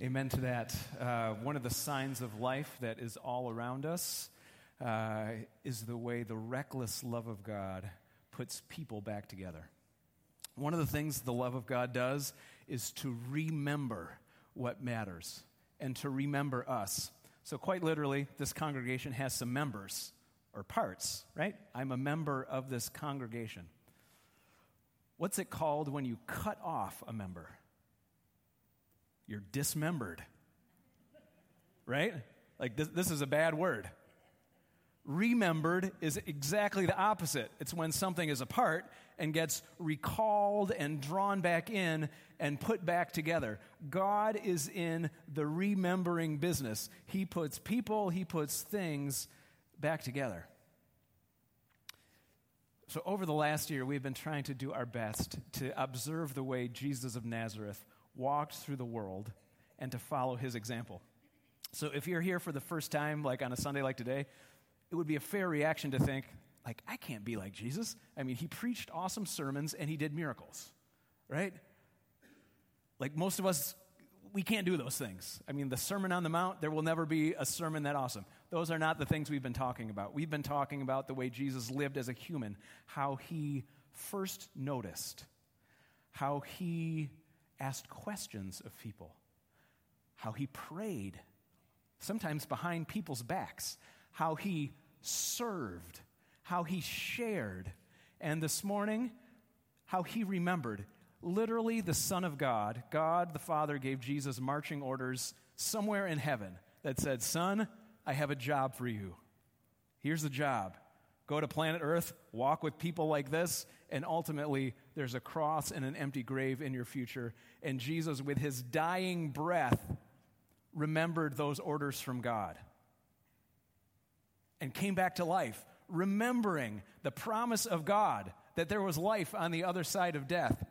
Amen to that. Uh, one of the signs of life that is all around us uh, is the way the reckless love of God puts people back together. One of the things the love of God does is to remember what matters and to remember us. So, quite literally, this congregation has some members or parts, right? I'm a member of this congregation. What's it called when you cut off a member? You're dismembered. Right? Like, this, this is a bad word. Remembered is exactly the opposite. It's when something is apart and gets recalled and drawn back in and put back together. God is in the remembering business. He puts people, He puts things back together. So, over the last year, we've been trying to do our best to observe the way Jesus of Nazareth walked through the world and to follow his example. So if you're here for the first time, like on a Sunday like today, it would be a fair reaction to think, like, I can't be like Jesus. I mean, he preached awesome sermons and he did miracles, right? Like most of us, we can't do those things. I mean, the Sermon on the Mount, there will never be a sermon that awesome. Those are not the things we've been talking about. We've been talking about the way Jesus lived as a human, how he first noticed, how he asked questions of people, how he prayed, sometimes behind people's backs, how he served, how he shared, and this morning, how he remembered. Literally, the Son of God, God the Father, gave Jesus marching orders somewhere in heaven that said, Son, I have a job for you. Here's the job go to planet Earth, walk with people like this, and ultimately there's a cross and an empty grave in your future. And Jesus, with his dying breath, remembered those orders from God and came back to life, remembering the promise of God that there was life on the other side of death.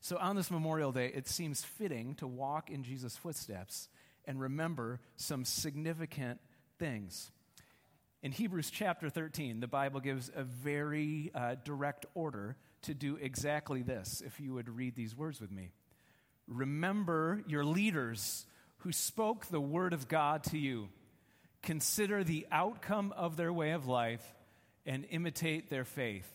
So, on this Memorial Day, it seems fitting to walk in Jesus' footsteps and remember some significant things. In Hebrews chapter 13, the Bible gives a very uh, direct order to do exactly this, if you would read these words with me. Remember your leaders who spoke the word of God to you. Consider the outcome of their way of life and imitate their faith.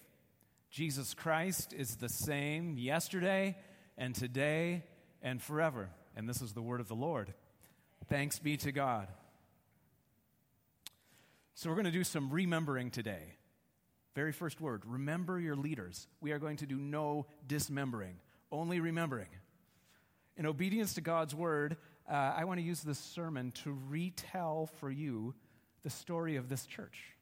Jesus Christ is the same yesterday and today and forever. And this is the word of the Lord. Thanks be to God. So, we're going to do some remembering today. Very first word remember your leaders. We are going to do no dismembering, only remembering. In obedience to God's word, uh, I want to use this sermon to retell for you the story of this church.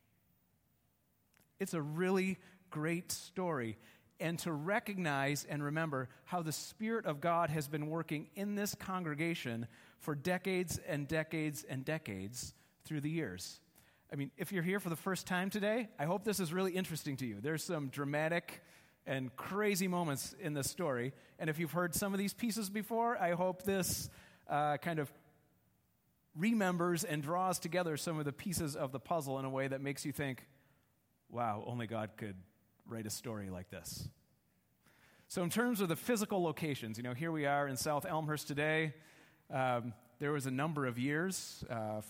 It's a really great story. And to recognize and remember how the Spirit of God has been working in this congregation for decades and decades and decades through the years. I mean, if you're here for the first time today, I hope this is really interesting to you. There's some dramatic and crazy moments in this story. And if you've heard some of these pieces before, I hope this uh, kind of remembers and draws together some of the pieces of the puzzle in a way that makes you think, wow, only God could write a story like this. So, in terms of the physical locations, you know, here we are in South Elmhurst today. Um, there was a number of years, uh,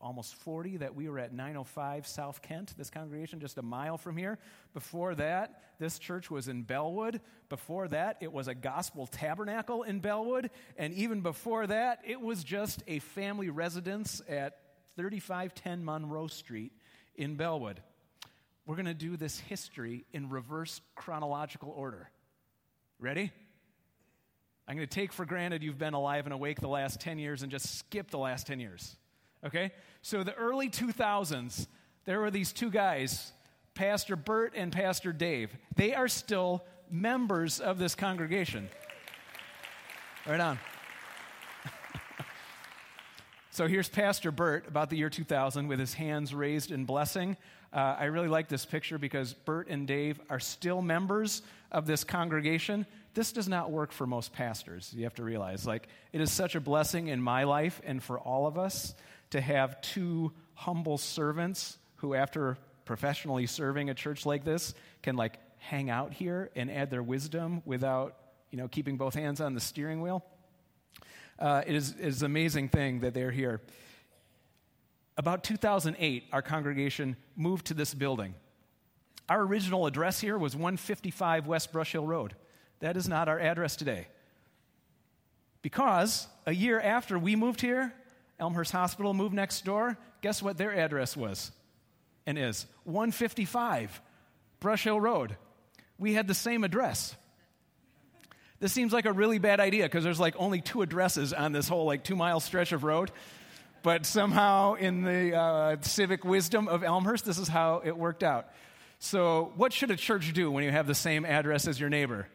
almost 40 that we were at 905 South Kent, this congregation just a mile from here. Before that, this church was in Bellwood. Before that, it was a gospel tabernacle in Bellwood. And even before that, it was just a family residence at 3510 Monroe Street in Bellwood. We're going to do this history in reverse chronological order. Ready? I'm going to take for granted you've been alive and awake the last 10 years and just skip the last 10 years. Okay? So, the early 2000s, there were these two guys, Pastor Bert and Pastor Dave. They are still members of this congregation. Right on. so here's Pastor Bert about the year 2000 with his hands raised in blessing. Uh, I really like this picture because Bert and Dave are still members of this congregation. This does not work for most pastors, you have to realize. Like, it is such a blessing in my life and for all of us to have two humble servants who, after professionally serving a church like this, can like hang out here and add their wisdom without, you know, keeping both hands on the steering wheel. Uh, it, is, it is an amazing thing that they're here. About 2008, our congregation moved to this building. Our original address here was 155 West Brush Hill Road. That is not our address today. Because a year after we moved here, Elmhurst Hospital moved next door. Guess what their address was and is? 155 Brush Hill Road. We had the same address. This seems like a really bad idea because there's like only two addresses on this whole like two mile stretch of road. But somehow, in the uh, civic wisdom of Elmhurst, this is how it worked out. So, what should a church do when you have the same address as your neighbor?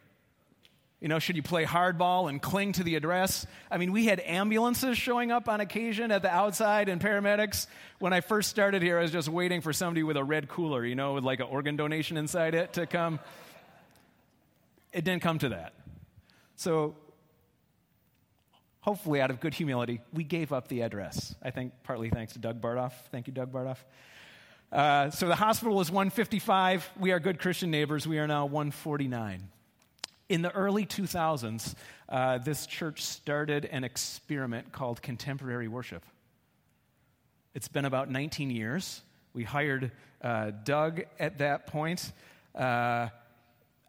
You know, should you play hardball and cling to the address? I mean, we had ambulances showing up on occasion at the outside and paramedics. When I first started here, I was just waiting for somebody with a red cooler, you know, with like an organ donation inside it to come. It didn't come to that. So, hopefully, out of good humility, we gave up the address. I think partly thanks to Doug Bardoff. Thank you, Doug Bardoff. Uh, so, the hospital is 155. We are good Christian neighbors. We are now 149. In the early 2000s, uh, this church started an experiment called contemporary worship. It's been about 19 years. We hired uh, Doug at that point. Uh,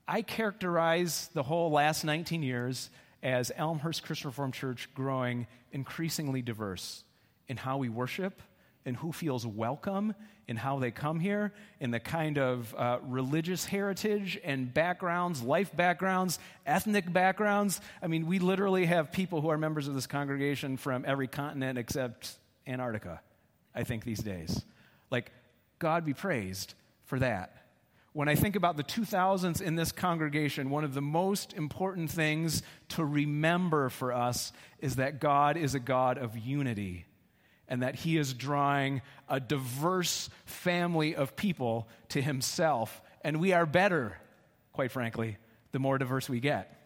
I characterize the whole last 19 years as Elmhurst Christian Reformed Church growing increasingly diverse in how we worship, in who feels welcome in how they come here, in the kind of uh, religious heritage and backgrounds, life backgrounds, ethnic backgrounds. I mean, we literally have people who are members of this congregation from every continent except Antarctica, I think, these days. Like, God be praised for that. When I think about the 2000s in this congregation, one of the most important things to remember for us is that God is a God of unity and that he is drawing a diverse family of people to himself. And we are better, quite frankly, the more diverse we get.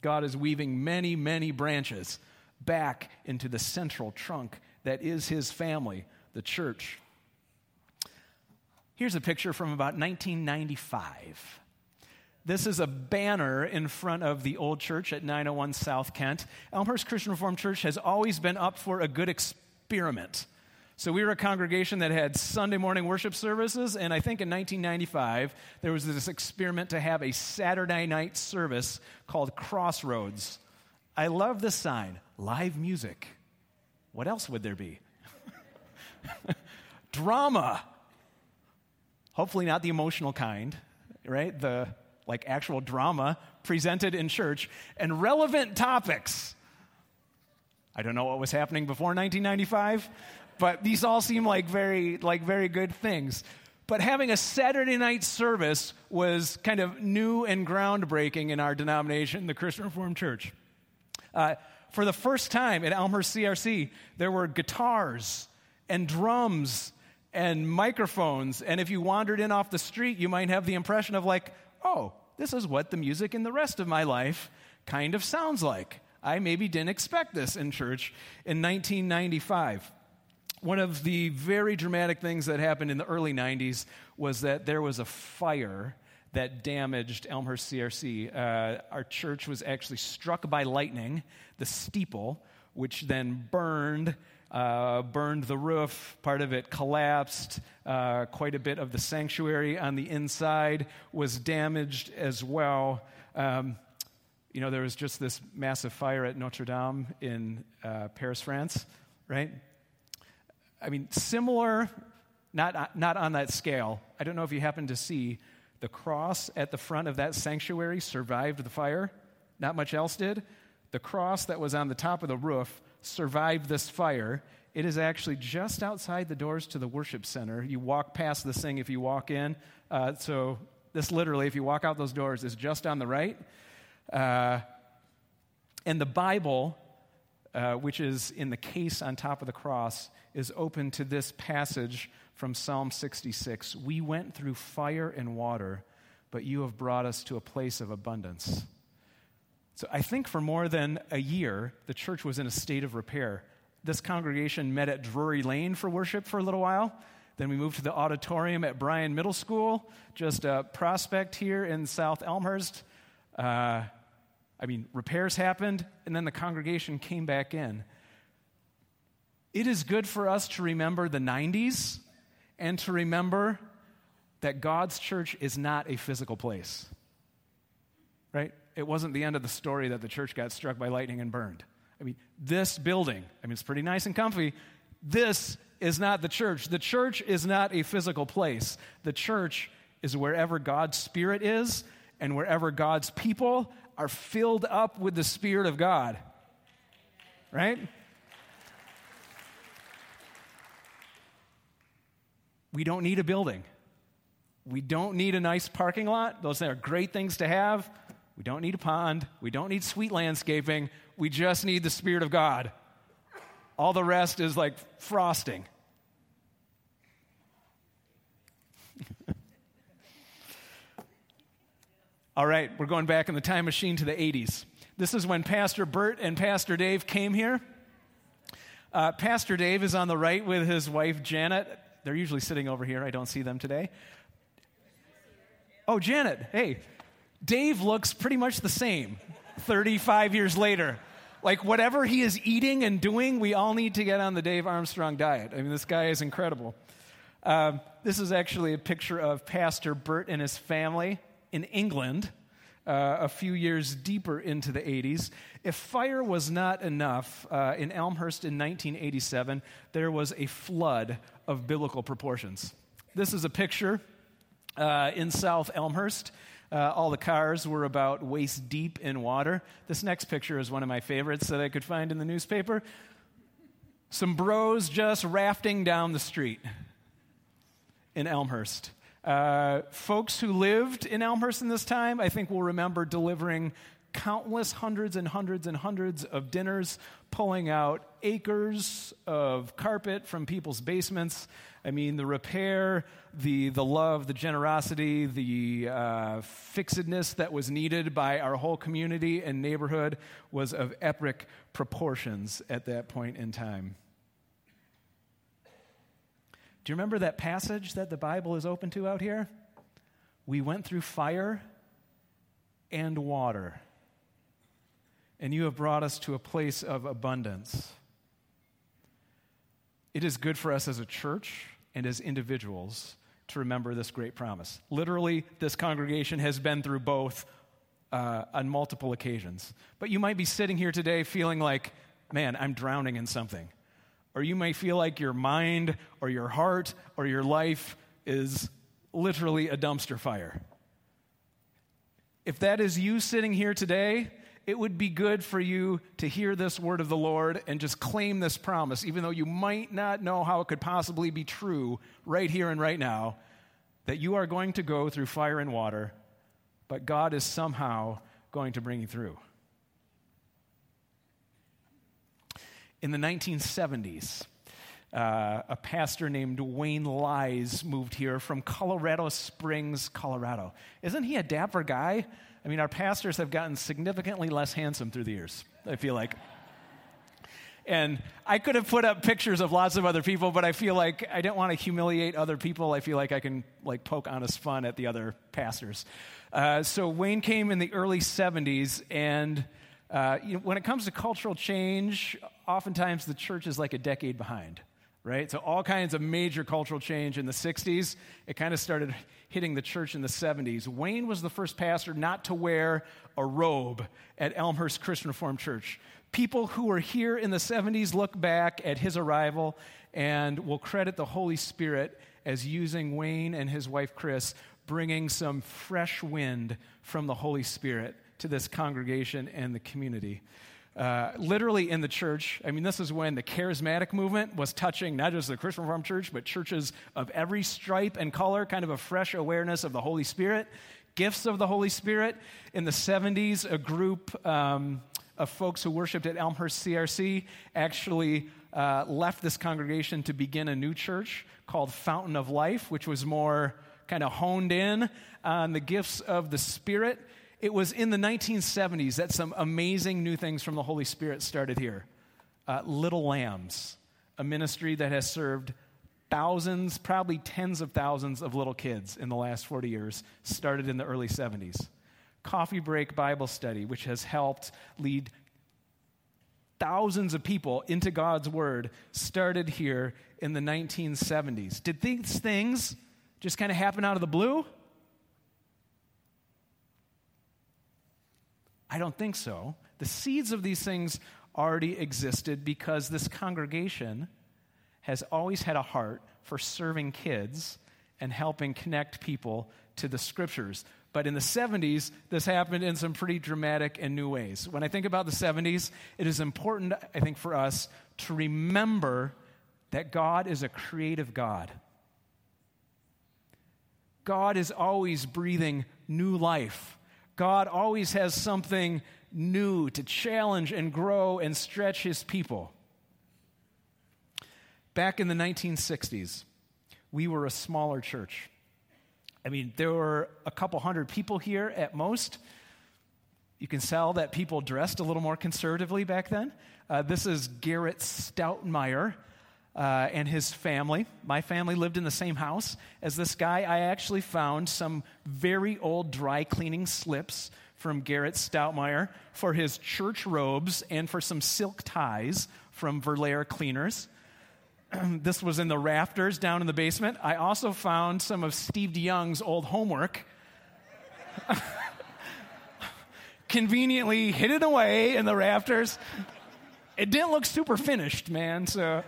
God is weaving many, many branches back into the central trunk that is his family, the church. Here's a picture from about 1995. This is a banner in front of the old church at 901 South Kent. Elmhurst Christian Reformed Church has always been up for a good experience experiment. So we were a congregation that had Sunday morning worship services, and I think in 1995 there was this experiment to have a Saturday night service called Crossroads. I love the sign live music. What else would there be? Drama. Hopefully, not the emotional kind, right? The like actual drama presented in church, and relevant topics. I don't know what was happening before 1995, but these all seem like very, like very good things. But having a Saturday night service was kind of new and groundbreaking in our denomination, the Christian Reformed Church. Uh, for the first time at Elmhurst CRC, there were guitars and drums and microphones. And if you wandered in off the street, you might have the impression of, like, oh, this is what the music in the rest of my life kind of sounds like. I maybe didn't expect this in church in 1995. One of the very dramatic things that happened in the early 90s was that there was a fire that damaged Elmhurst CRC. Uh, our church was actually struck by lightning, the steeple, which then burned. Uh, burned the roof, part of it collapsed. Uh, quite a bit of the sanctuary on the inside was damaged as well. Um, you know, there was just this massive fire at Notre Dame in uh, Paris, France, right? I mean, similar, not, not on that scale. I don't know if you happen to see the cross at the front of that sanctuary survived the fire. Not much else did. The cross that was on the top of the roof survived this fire. It is actually just outside the doors to the worship center. You walk past this thing if you walk in. Uh, so, this literally, if you walk out those doors, is just on the right. Uh, and the Bible, uh, which is in the case on top of the cross, is open to this passage from Psalm 66 We went through fire and water, but you have brought us to a place of abundance. So I think for more than a year, the church was in a state of repair. This congregation met at Drury Lane for worship for a little while. Then we moved to the auditorium at Bryan Middle School, just a prospect here in South Elmhurst. Uh, I mean, repairs happened, and then the congregation came back in. It is good for us to remember the 90s and to remember that God's church is not a physical place. Right? It wasn't the end of the story that the church got struck by lightning and burned. I mean, this building, I mean, it's pretty nice and comfy. This is not the church. The church is not a physical place. The church is wherever God's Spirit is and wherever God's people are filled up with the Spirit of God. Right? We don't need a building. We don't need a nice parking lot. Those are great things to have. We don't need a pond. We don't need sweet landscaping. We just need the Spirit of God. All the rest is like frosting. All right, we're going back in the time machine to the 80s. This is when Pastor Bert and Pastor Dave came here. Uh, Pastor Dave is on the right with his wife Janet. They're usually sitting over here. I don't see them today. Oh, Janet, hey. Dave looks pretty much the same 35 years later. Like, whatever he is eating and doing, we all need to get on the Dave Armstrong diet. I mean, this guy is incredible. Um, this is actually a picture of Pastor Bert and his family in England. Uh, a few years deeper into the 80s. If fire was not enough, uh, in Elmhurst in 1987, there was a flood of biblical proportions. This is a picture uh, in South Elmhurst. Uh, all the cars were about waist deep in water. This next picture is one of my favorites that I could find in the newspaper. Some bros just rafting down the street in Elmhurst. Uh, folks who lived in Elmhurst in this time, I think, will remember delivering countless hundreds and hundreds and hundreds of dinners, pulling out acres of carpet from people's basements. I mean, the repair, the, the love, the generosity, the uh, fixedness that was needed by our whole community and neighborhood was of epic proportions at that point in time. Do you remember that passage that the Bible is open to out here? We went through fire and water, and you have brought us to a place of abundance. It is good for us as a church and as individuals to remember this great promise. Literally, this congregation has been through both uh, on multiple occasions. But you might be sitting here today feeling like, man, I'm drowning in something or you may feel like your mind or your heart or your life is literally a dumpster fire. If that is you sitting here today, it would be good for you to hear this word of the Lord and just claim this promise, even though you might not know how it could possibly be true right here and right now, that you are going to go through fire and water, but God is somehow going to bring you through. In the 1970s, uh, a pastor named Wayne Lies moved here from Colorado Springs, Colorado. Isn't he a dapper guy? I mean, our pastors have gotten significantly less handsome through the years, I feel like. And I could have put up pictures of lots of other people, but I feel like I didn't want to humiliate other people. I feel like I can like poke honest fun at the other pastors. Uh, so Wayne came in the early 70s, and uh, you know, when it comes to cultural change, oftentimes the church is like a decade behind, right? So, all kinds of major cultural change in the 60s. It kind of started hitting the church in the 70s. Wayne was the first pastor not to wear a robe at Elmhurst Christian Reformed Church. People who were here in the 70s look back at his arrival and will credit the Holy Spirit as using Wayne and his wife Chris, bringing some fresh wind from the Holy Spirit to this congregation and the community. Uh, literally in the church. I mean, this is when the charismatic movement was touching not just the Christian Reformed Church, but churches of every stripe and color, kind of a fresh awareness of the Holy Spirit, gifts of the Holy Spirit. In the 70s, a group um, of folks who worshiped at Elmhurst CRC actually uh, left this congregation to begin a new church called Fountain of Life, which was more kind of honed in on the gifts of the Spirit it was in the 1970s that some amazing new things from the Holy Spirit started here. Uh, Little Lambs, a ministry that has served thousands, probably tens of thousands of little kids in the last 40 years, started in the early 70s. Coffee Break Bible Study, which has helped lead thousands of people into God's Word, started here in the 1970s. Did these things just kind of happen out of the blue? I don't think so. The seeds of these things already existed because this congregation has always had a heart for serving kids and helping connect people to the scriptures. But in the 70s, this happened in some pretty dramatic and new ways. When I think about the 70s, it is important, I think, for us to remember that God is a creative God. God is always breathing new life. God always has something new to challenge and grow and stretch his people. Back in the 1960s, we were a smaller church. I mean, there were a couple hundred people here at most. You can tell that people dressed a little more conservatively back then. Uh, this is Garrett Stoutmeyer uh, and his family. My family lived in the same house as this guy. I actually found some very old dry cleaning slips from Garrett Stoutmeyer for his church robes and for some silk ties from Verlaire Cleaners. this was in the rafters down in the basement. I also found some of Steve DeYoung's old homework. Conveniently hidden away in the rafters. It didn't look super finished, man, so.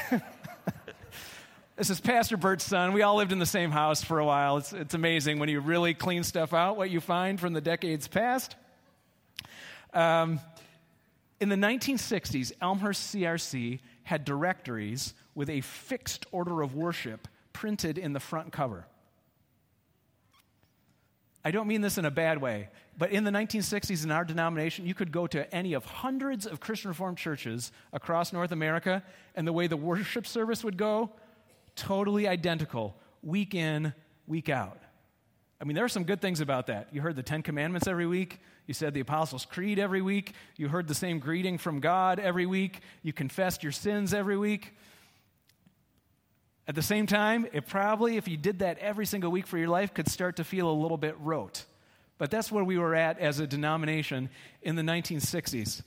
this is Pastor Bert's son. We all lived in the same house for a while. It's, it's amazing when you really clean stuff out, what you find from the decades past. Um, in the 1960s, Elmhurst CRC had directories with a fixed order of worship printed in the front cover. I don't mean this in a bad way, but in the 1960s in our denomination, you could go to any of hundreds of Christian Reformed churches across North America, and the way the worship service would go, totally identical, week in, week out. I mean, there are some good things about that. You heard the Ten Commandments every week. You said the Apostles' Creed every week. You heard the same greeting from God every week. You confessed your sins every week. At the same time, it probably, if you did that every single week for your life, could start to feel a little bit rote. But that's where we were at as a denomination in the 1960s.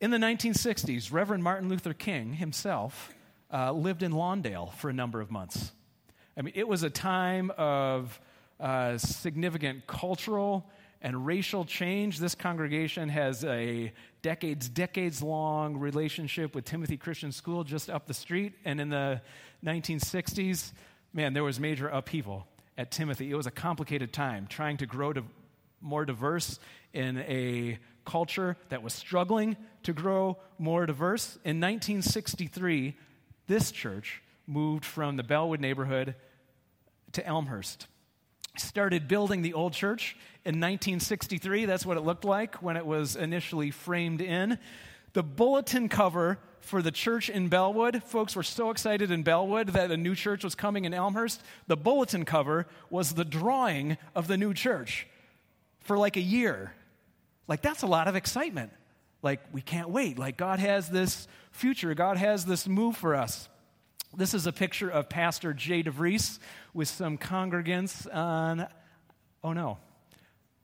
In the 1960s, Reverend Martin Luther King himself uh, lived in Lawndale for a number of months. I mean, it was a time of uh, significant cultural and racial change. This congregation has a decades, decades long relationship with Timothy Christian School just up the street. And in the 1960s, man, there was major upheaval at Timothy. It was a complicated time trying to grow to more diverse in a culture that was struggling to grow more diverse. In 1963, this church moved from the Bellwood neighborhood to Elmhurst started building the old church in 1963. That's what it looked like when it was initially framed in. The bulletin cover for the church in Bellwood, folks were so excited in Bellwood that a new church was coming in Elmhurst. The bulletin cover was the drawing of the new church for like a year. Like, that's a lot of excitement. Like, we can't wait. Like, God has this future, God has this move for us. This is a picture of Pastor Jay DeVries with some congregants on, oh no.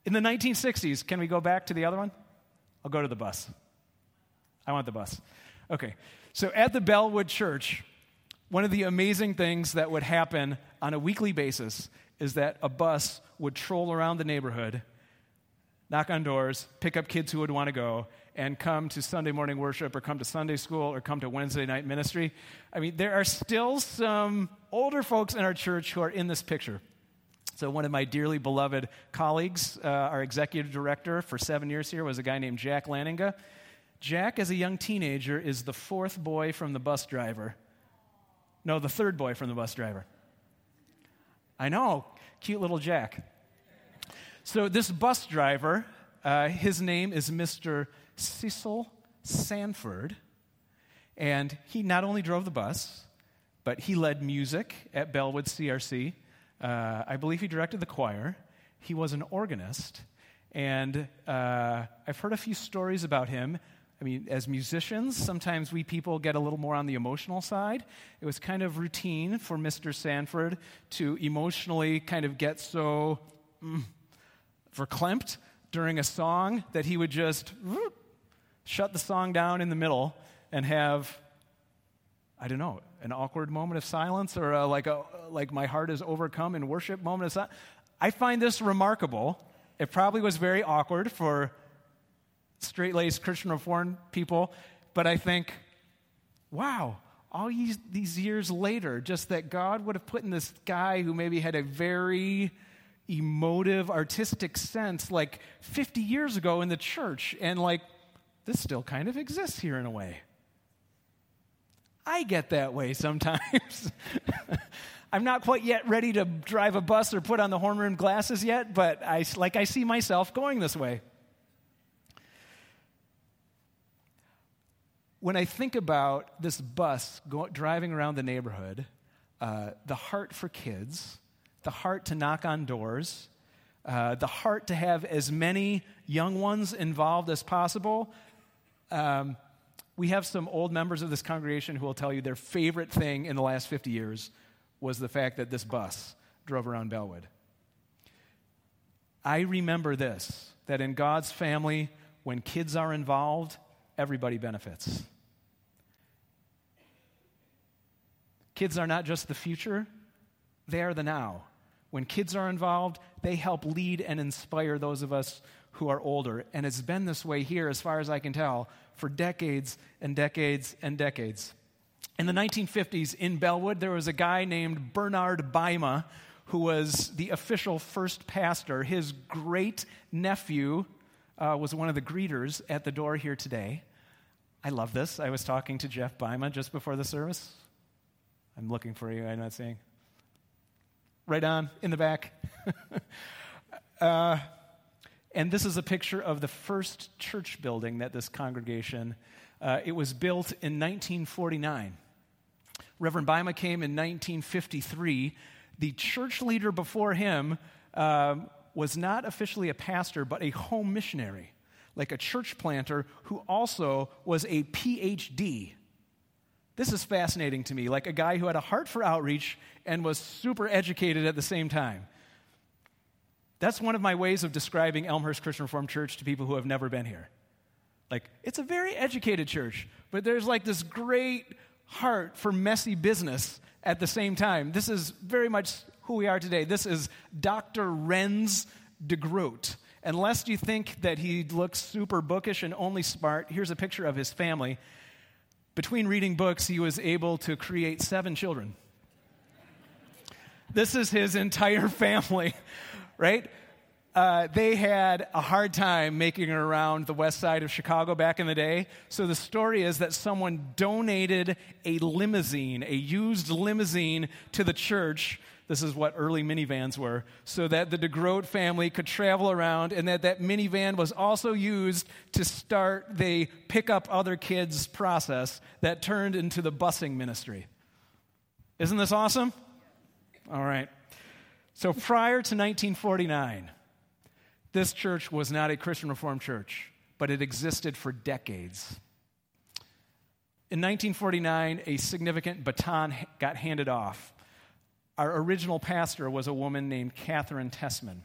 In the 1960s, can we go back to the other one? I'll go to the bus. I want the bus. Okay. So at the Bellwood Church, one of the amazing things that would happen on a weekly basis is that a bus would troll around the neighborhood, knock on doors, pick up kids who would want to go, and come to Sunday morning worship or come to Sunday school or come to Wednesday night ministry. I mean, there are still some older folks in our church who are in this picture. So, one of my dearly beloved colleagues, uh, our executive director for seven years here, was a guy named Jack Lanninga. Jack, as a young teenager, is the fourth boy from the bus driver. No, the third boy from the bus driver. I know, cute little Jack. So, this bus driver, uh, his name is Mr. Cecil Sanford. And he not only drove the bus, but he led music at Bellwood CRC. Uh, I believe he directed the choir. He was an organist. And uh, I've heard a few stories about him. I mean, as musicians, sometimes we people get a little more on the emotional side. It was kind of routine for Mr. Sanford to emotionally kind of get so mm, verklempt during a song that he would just whoop, shut the song down in the middle and have, I don't know, an awkward moment of silence or a, like, a, like my heart is overcome in worship moment of silence. I find this remarkable. It probably was very awkward for straight laced Christian Reformed people, but I think, wow, all these years later, just that God would have put in this guy who maybe had a very emotive, artistic sense like 50 years ago in the church, and like this still kind of exists here in a way. I get that way sometimes. I'm not quite yet ready to drive a bus or put on the horn rimmed glasses yet, but I, like I see myself going this way. When I think about this bus go, driving around the neighborhood, uh, the heart for kids, the heart to knock on doors, uh, the heart to have as many young ones involved as possible, um, we have some old members of this congregation who will tell you their favorite thing in the last 50 years was the fact that this bus drove around Bellwood. I remember this that in God's family, when kids are involved, everybody benefits. Kids are not just the future, they are the now. When kids are involved, they help lead and inspire those of us who are older. And it's been this way here, as far as I can tell, for decades and decades and decades. In the 1950s in Bellwood, there was a guy named Bernard Bima who was the official first pastor. His great nephew uh, was one of the greeters at the door here today. I love this. I was talking to Jeff Bima just before the service. I'm looking for you, I'm not seeing. Right on, in the back. uh, and this is a picture of the first church building that this congregation, uh, it was built in 1949. Reverend Bima came in 1953. The church leader before him uh, was not officially a pastor, but a home missionary, like a church planter who also was a PhD. This is fascinating to me, like a guy who had a heart for outreach and was super educated at the same time. That's one of my ways of describing Elmhurst Christian Reformed Church to people who have never been here. Like, it's a very educated church, but there's like this great heart for messy business at the same time. This is very much who we are today. This is Dr. Renz de Groot. And lest you think that he looks super bookish and only smart, here's a picture of his family. Between reading books, he was able to create seven children. This is his entire family right? Uh, they had a hard time making it around the west side of Chicago back in the day. So the story is that someone donated a limousine, a used limousine, to the church. This is what early minivans were, so that the DeGroat family could travel around, and that that minivan was also used to start the pick up other kids process that turned into the busing ministry. Isn't this awesome? All right. So prior to 1949, this church was not a Christian Reformed church, but it existed for decades. In 1949, a significant baton got handed off. Our original pastor was a woman named Catherine Tessman.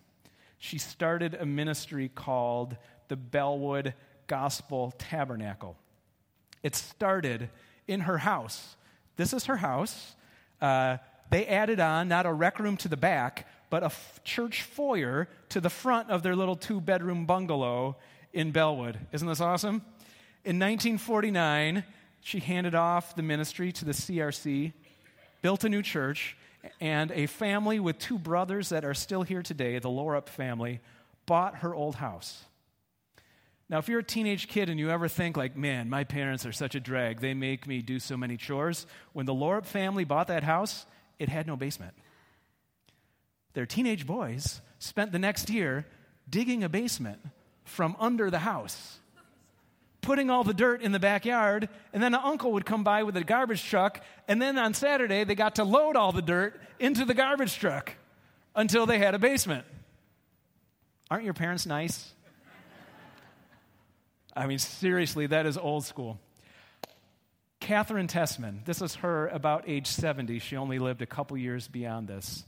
She started a ministry called the Bellwood Gospel Tabernacle. It started in her house. This is her house. Uh, they added on not a rec room to the back, but a f- church foyer to the front of their little two bedroom bungalow in Bellwood. Isn't this awesome? In 1949, she handed off the ministry to the CRC, built a new church, and a family with two brothers that are still here today, the Lorup family, bought her old house. Now, if you're a teenage kid and you ever think, like, man, my parents are such a drag, they make me do so many chores, when the Lorup family bought that house, it had no basement. Their teenage boys spent the next year digging a basement from under the house, putting all the dirt in the backyard, and then an uncle would come by with a garbage truck, and then on Saturday they got to load all the dirt into the garbage truck until they had a basement. Aren't your parents nice? I mean, seriously, that is old school. Catherine Tessman, this is her about age 70. She only lived a couple years beyond this.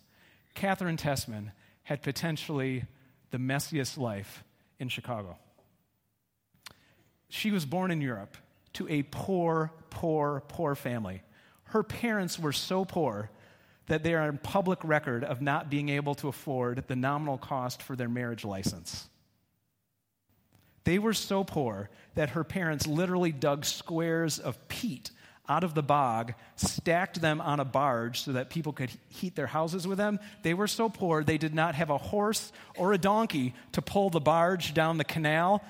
Catherine Tessman had potentially the messiest life in Chicago. She was born in Europe to a poor, poor, poor family. Her parents were so poor that they are on public record of not being able to afford the nominal cost for their marriage license. They were so poor that her parents literally dug squares of peat out of the bog, stacked them on a barge so that people could heat their houses with them. They were so poor they did not have a horse or a donkey to pull the barge down the canal.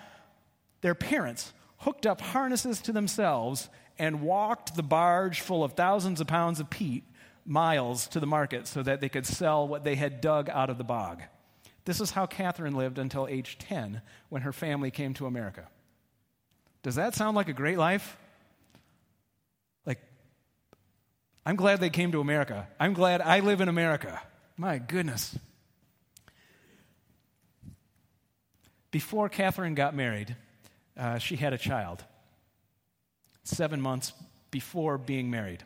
Their parents hooked up harnesses to themselves and walked the barge full of thousands of pounds of peat miles to the market so that they could sell what they had dug out of the bog. This is how Catherine lived until age 10 when her family came to America. Does that sound like a great life? Like, I'm glad they came to America. I'm glad I live in America. My goodness. Before Catherine got married, uh, she had a child, seven months before being married.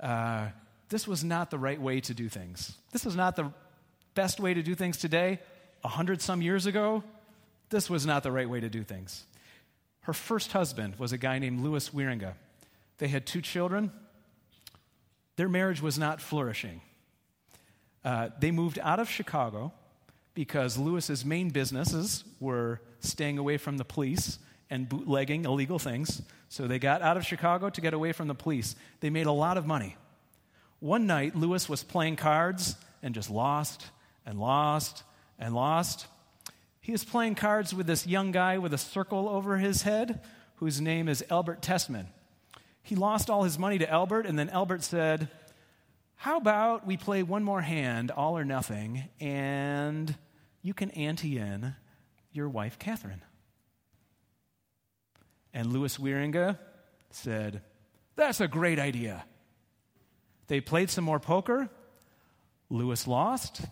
Uh, this was not the right way to do things. This was not the best way to do things today. A hundred some years ago, this was not the right way to do things. Her first husband was a guy named Louis Wieringa. They had two children. Their marriage was not flourishing. Uh, they moved out of Chicago because Louis's main businesses were staying away from the police and bootlegging illegal things. So they got out of Chicago to get away from the police. They made a lot of money. One night, Louis was playing cards and just lost and lost and lost. He was playing cards with this young guy with a circle over his head whose name is Albert Tessman. He lost all his money to Albert, and then Albert said, How about we play one more hand, all or nothing, and you can ante in your wife, Catherine? And Louis Wieringa said, That's a great idea. They played some more poker. Louis lost.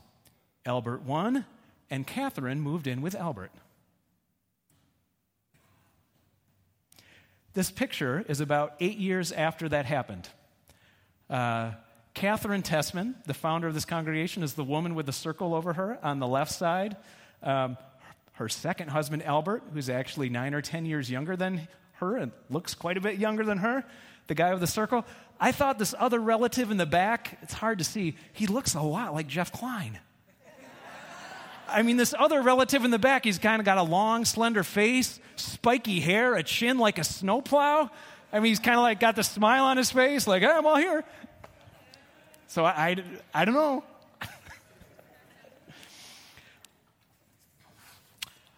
Albert won. And Catherine moved in with Albert. This picture is about eight years after that happened. Uh, Catherine Tessman, the founder of this congregation, is the woman with the circle over her on the left side. Um, her second husband, Albert, who's actually nine or ten years younger than her and looks quite a bit younger than her, the guy with the circle. I thought this other relative in the back, it's hard to see, he looks a lot like Jeff Klein. I mean, this other relative in the back, he's kind of got a long, slender face, spiky hair, a chin like a snowplow. I mean, he's kind of like got the smile on his face, like, hey, I'm all here. So I, I, I don't know.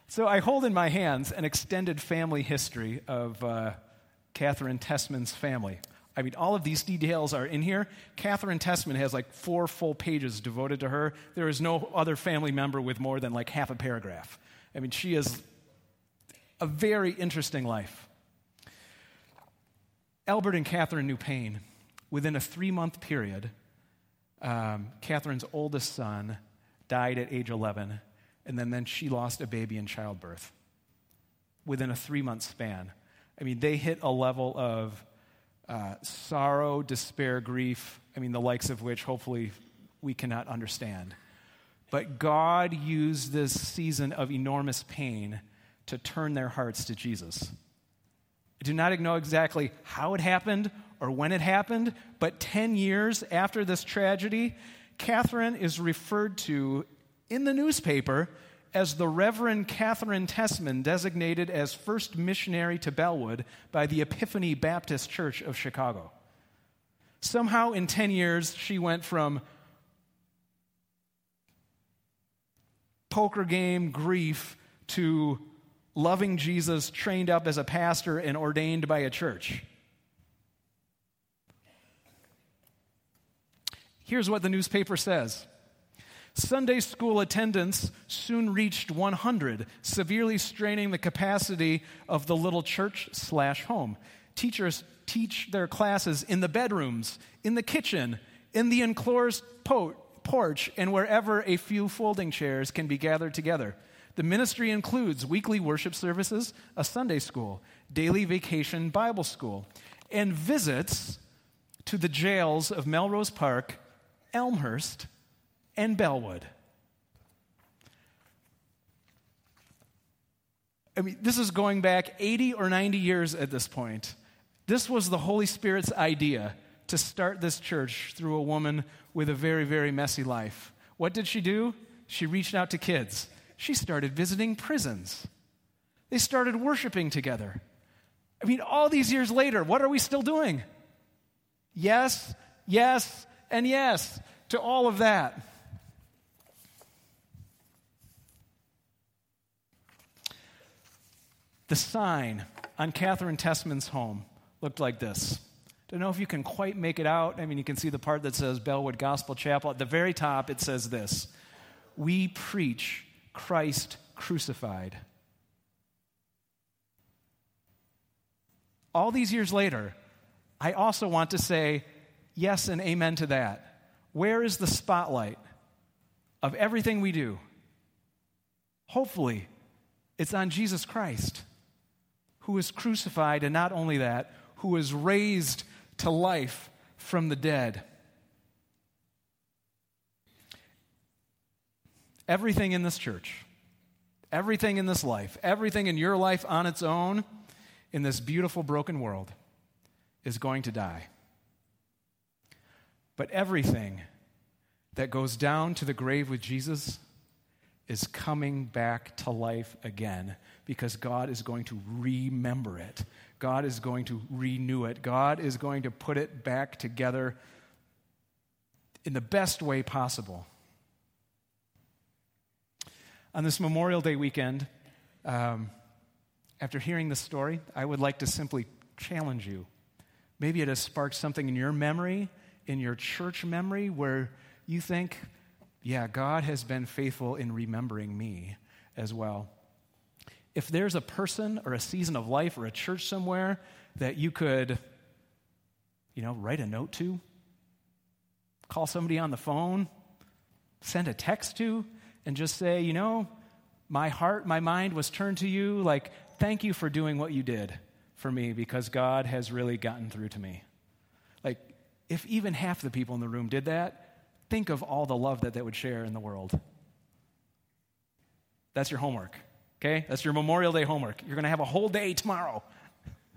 so I hold in my hands an extended family history of uh, Catherine Tessman's family. I mean, all of these details are in here. Catherine Tessman has like four full pages devoted to her. There is no other family member with more than like half a paragraph. I mean, she is a very interesting life. Albert and Catherine knew pain. Within a three month period, um, Catherine's oldest son died at age 11, and then, then she lost a baby in childbirth within a three month span. I mean, they hit a level of uh, sorrow, despair, grief, I mean, the likes of which hopefully we cannot understand. But God used this season of enormous pain to turn their hearts to Jesus. I do not know exactly how it happened or when it happened, but 10 years after this tragedy, Catherine is referred to in the newspaper as the Reverend Catherine Tessman, designated as first missionary to Bellwood by the Epiphany Baptist Church of Chicago. Somehow, in 10 years, she went from poker game grief to loving Jesus, trained up as a pastor, and ordained by a church. Here's what the newspaper says Sunday school attendance soon reached 100, severely straining the capacity of the little church slash home. Teachers teach their classes in the bedrooms, in the kitchen, in the enclosed po- porch, and wherever a few folding chairs can be gathered together. The ministry includes weekly worship services, a Sunday school, daily vacation Bible school, and visits to the jails of Melrose Park, Elmhurst, and Bellwood. I mean, this is going back 80 or 90 years at this point. This was the Holy Spirit's idea to start this church through a woman with a very, very messy life. What did she do? She reached out to kids. She started visiting prisons. They started worshiping together. I mean, all these years later, what are we still doing? Yes, yes, and yes to all of that. The sign on Catherine Tessman's home looked like this. Don't know if you can quite make it out. I mean, you can see the part that says Bellwood Gospel Chapel. At the very top, it says this We preach Christ crucified. All these years later, I also want to say yes and amen to that. Where is the spotlight of everything we do? Hopefully, it's on Jesus Christ, who was crucified, and not only that, who was raised to life from the dead. Everything in this church, everything in this life, everything in your life on its own, in this beautiful broken world, is going to die. But everything that goes down to the grave with Jesus is coming back to life again because God is going to remember it. God is going to renew it. God is going to put it back together in the best way possible. On this Memorial Day weekend, um, after hearing this story, I would like to simply challenge you. Maybe it has sparked something in your memory in your church memory where you think, yeah, God has been faithful in remembering me as well. If there's a person or a season of life or a church somewhere that you could, you know, write a note to, call somebody on the phone, send a text to, and just say, you know, my heart, my mind was turned to you. Like, thank you for doing what you did for me because God has really gotten through to me. Like, if even half the people in the room did that, think of all the love that they would share in the world. That's your homework, okay? That's your Memorial Day homework. You're going to have a whole day tomorrow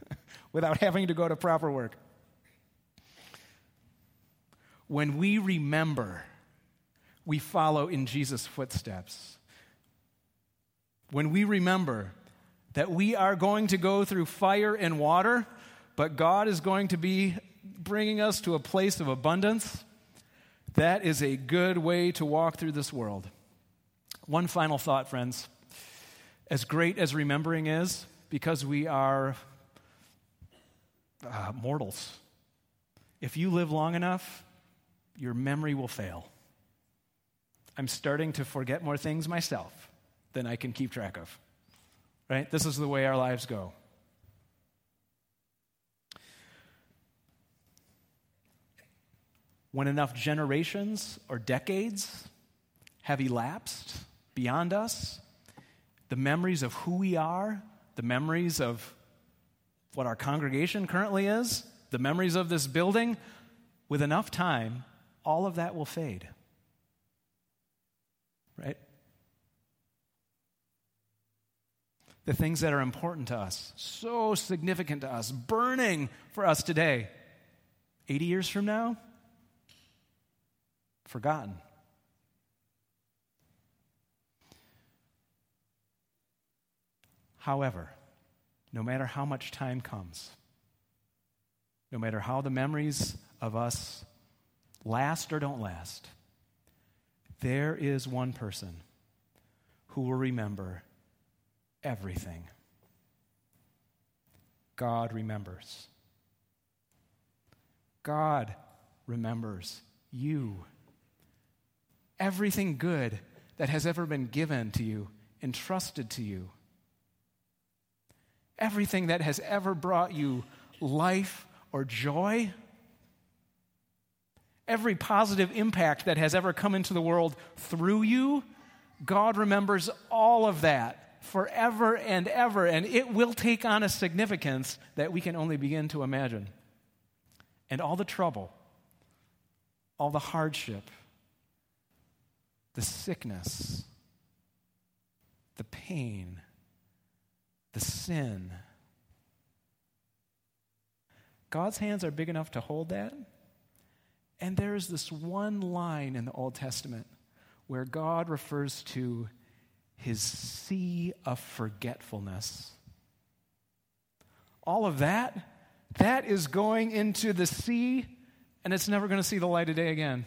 without having to go to proper work. When we remember, we follow in Jesus' footsteps. When we remember that we are going to go through fire and water, but God is going to be bringing us to a place of abundance, that is a good way to walk through this world. One final thought, friends. As great as remembering is, because we are uh, mortals, if you live long enough, your memory will fail. I'm starting to forget more things myself than I can keep track of. Right? This is the way our lives go. when enough generations or decades have elapsed beyond us, the memories of who we are, the memories of what our congregation currently is, the memories of this building, with enough time, all of that will fade. Right? The things that are important to us, so significant to us, burning for us today, 80 years from now, forgotten. However, no matter how much time comes, no matter how the memories of us last or don't last, there is one person who will remember everything. God remembers. God remembers you everything good that has ever been given to you, entrusted to you. Everything that has ever brought you life or joy. Every positive impact that has ever come into the world through you, God remembers all of that forever and ever, and it will take on a significance that we can only begin to imagine. And all the trouble, all the hardship, the sickness, the pain, the sin. God's hands are big enough to hold that. And there is this one line in the Old Testament where God refers to his sea of forgetfulness. All of that, that is going into the sea, and it's never going to see the light of day again.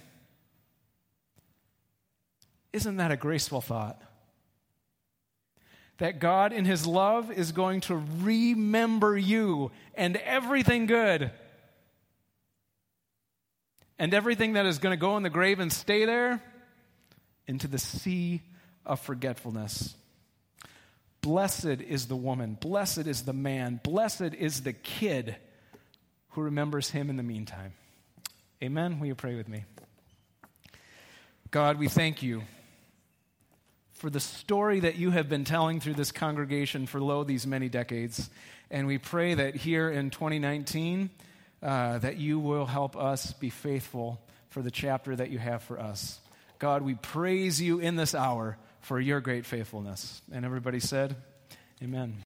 Isn't that a graceful thought? That God, in His love, is going to remember you and everything good. And everything that is going to go in the grave and stay there into the sea of forgetfulness. Blessed is the woman, blessed is the man, blessed is the kid who remembers him in the meantime. Amen. Will you pray with me? God, we thank you for the story that you have been telling through this congregation for lo these many decades. And we pray that here in 2019, uh, that you will help us be faithful for the chapter that you have for us. God, we praise you in this hour for your great faithfulness. And everybody said, Amen.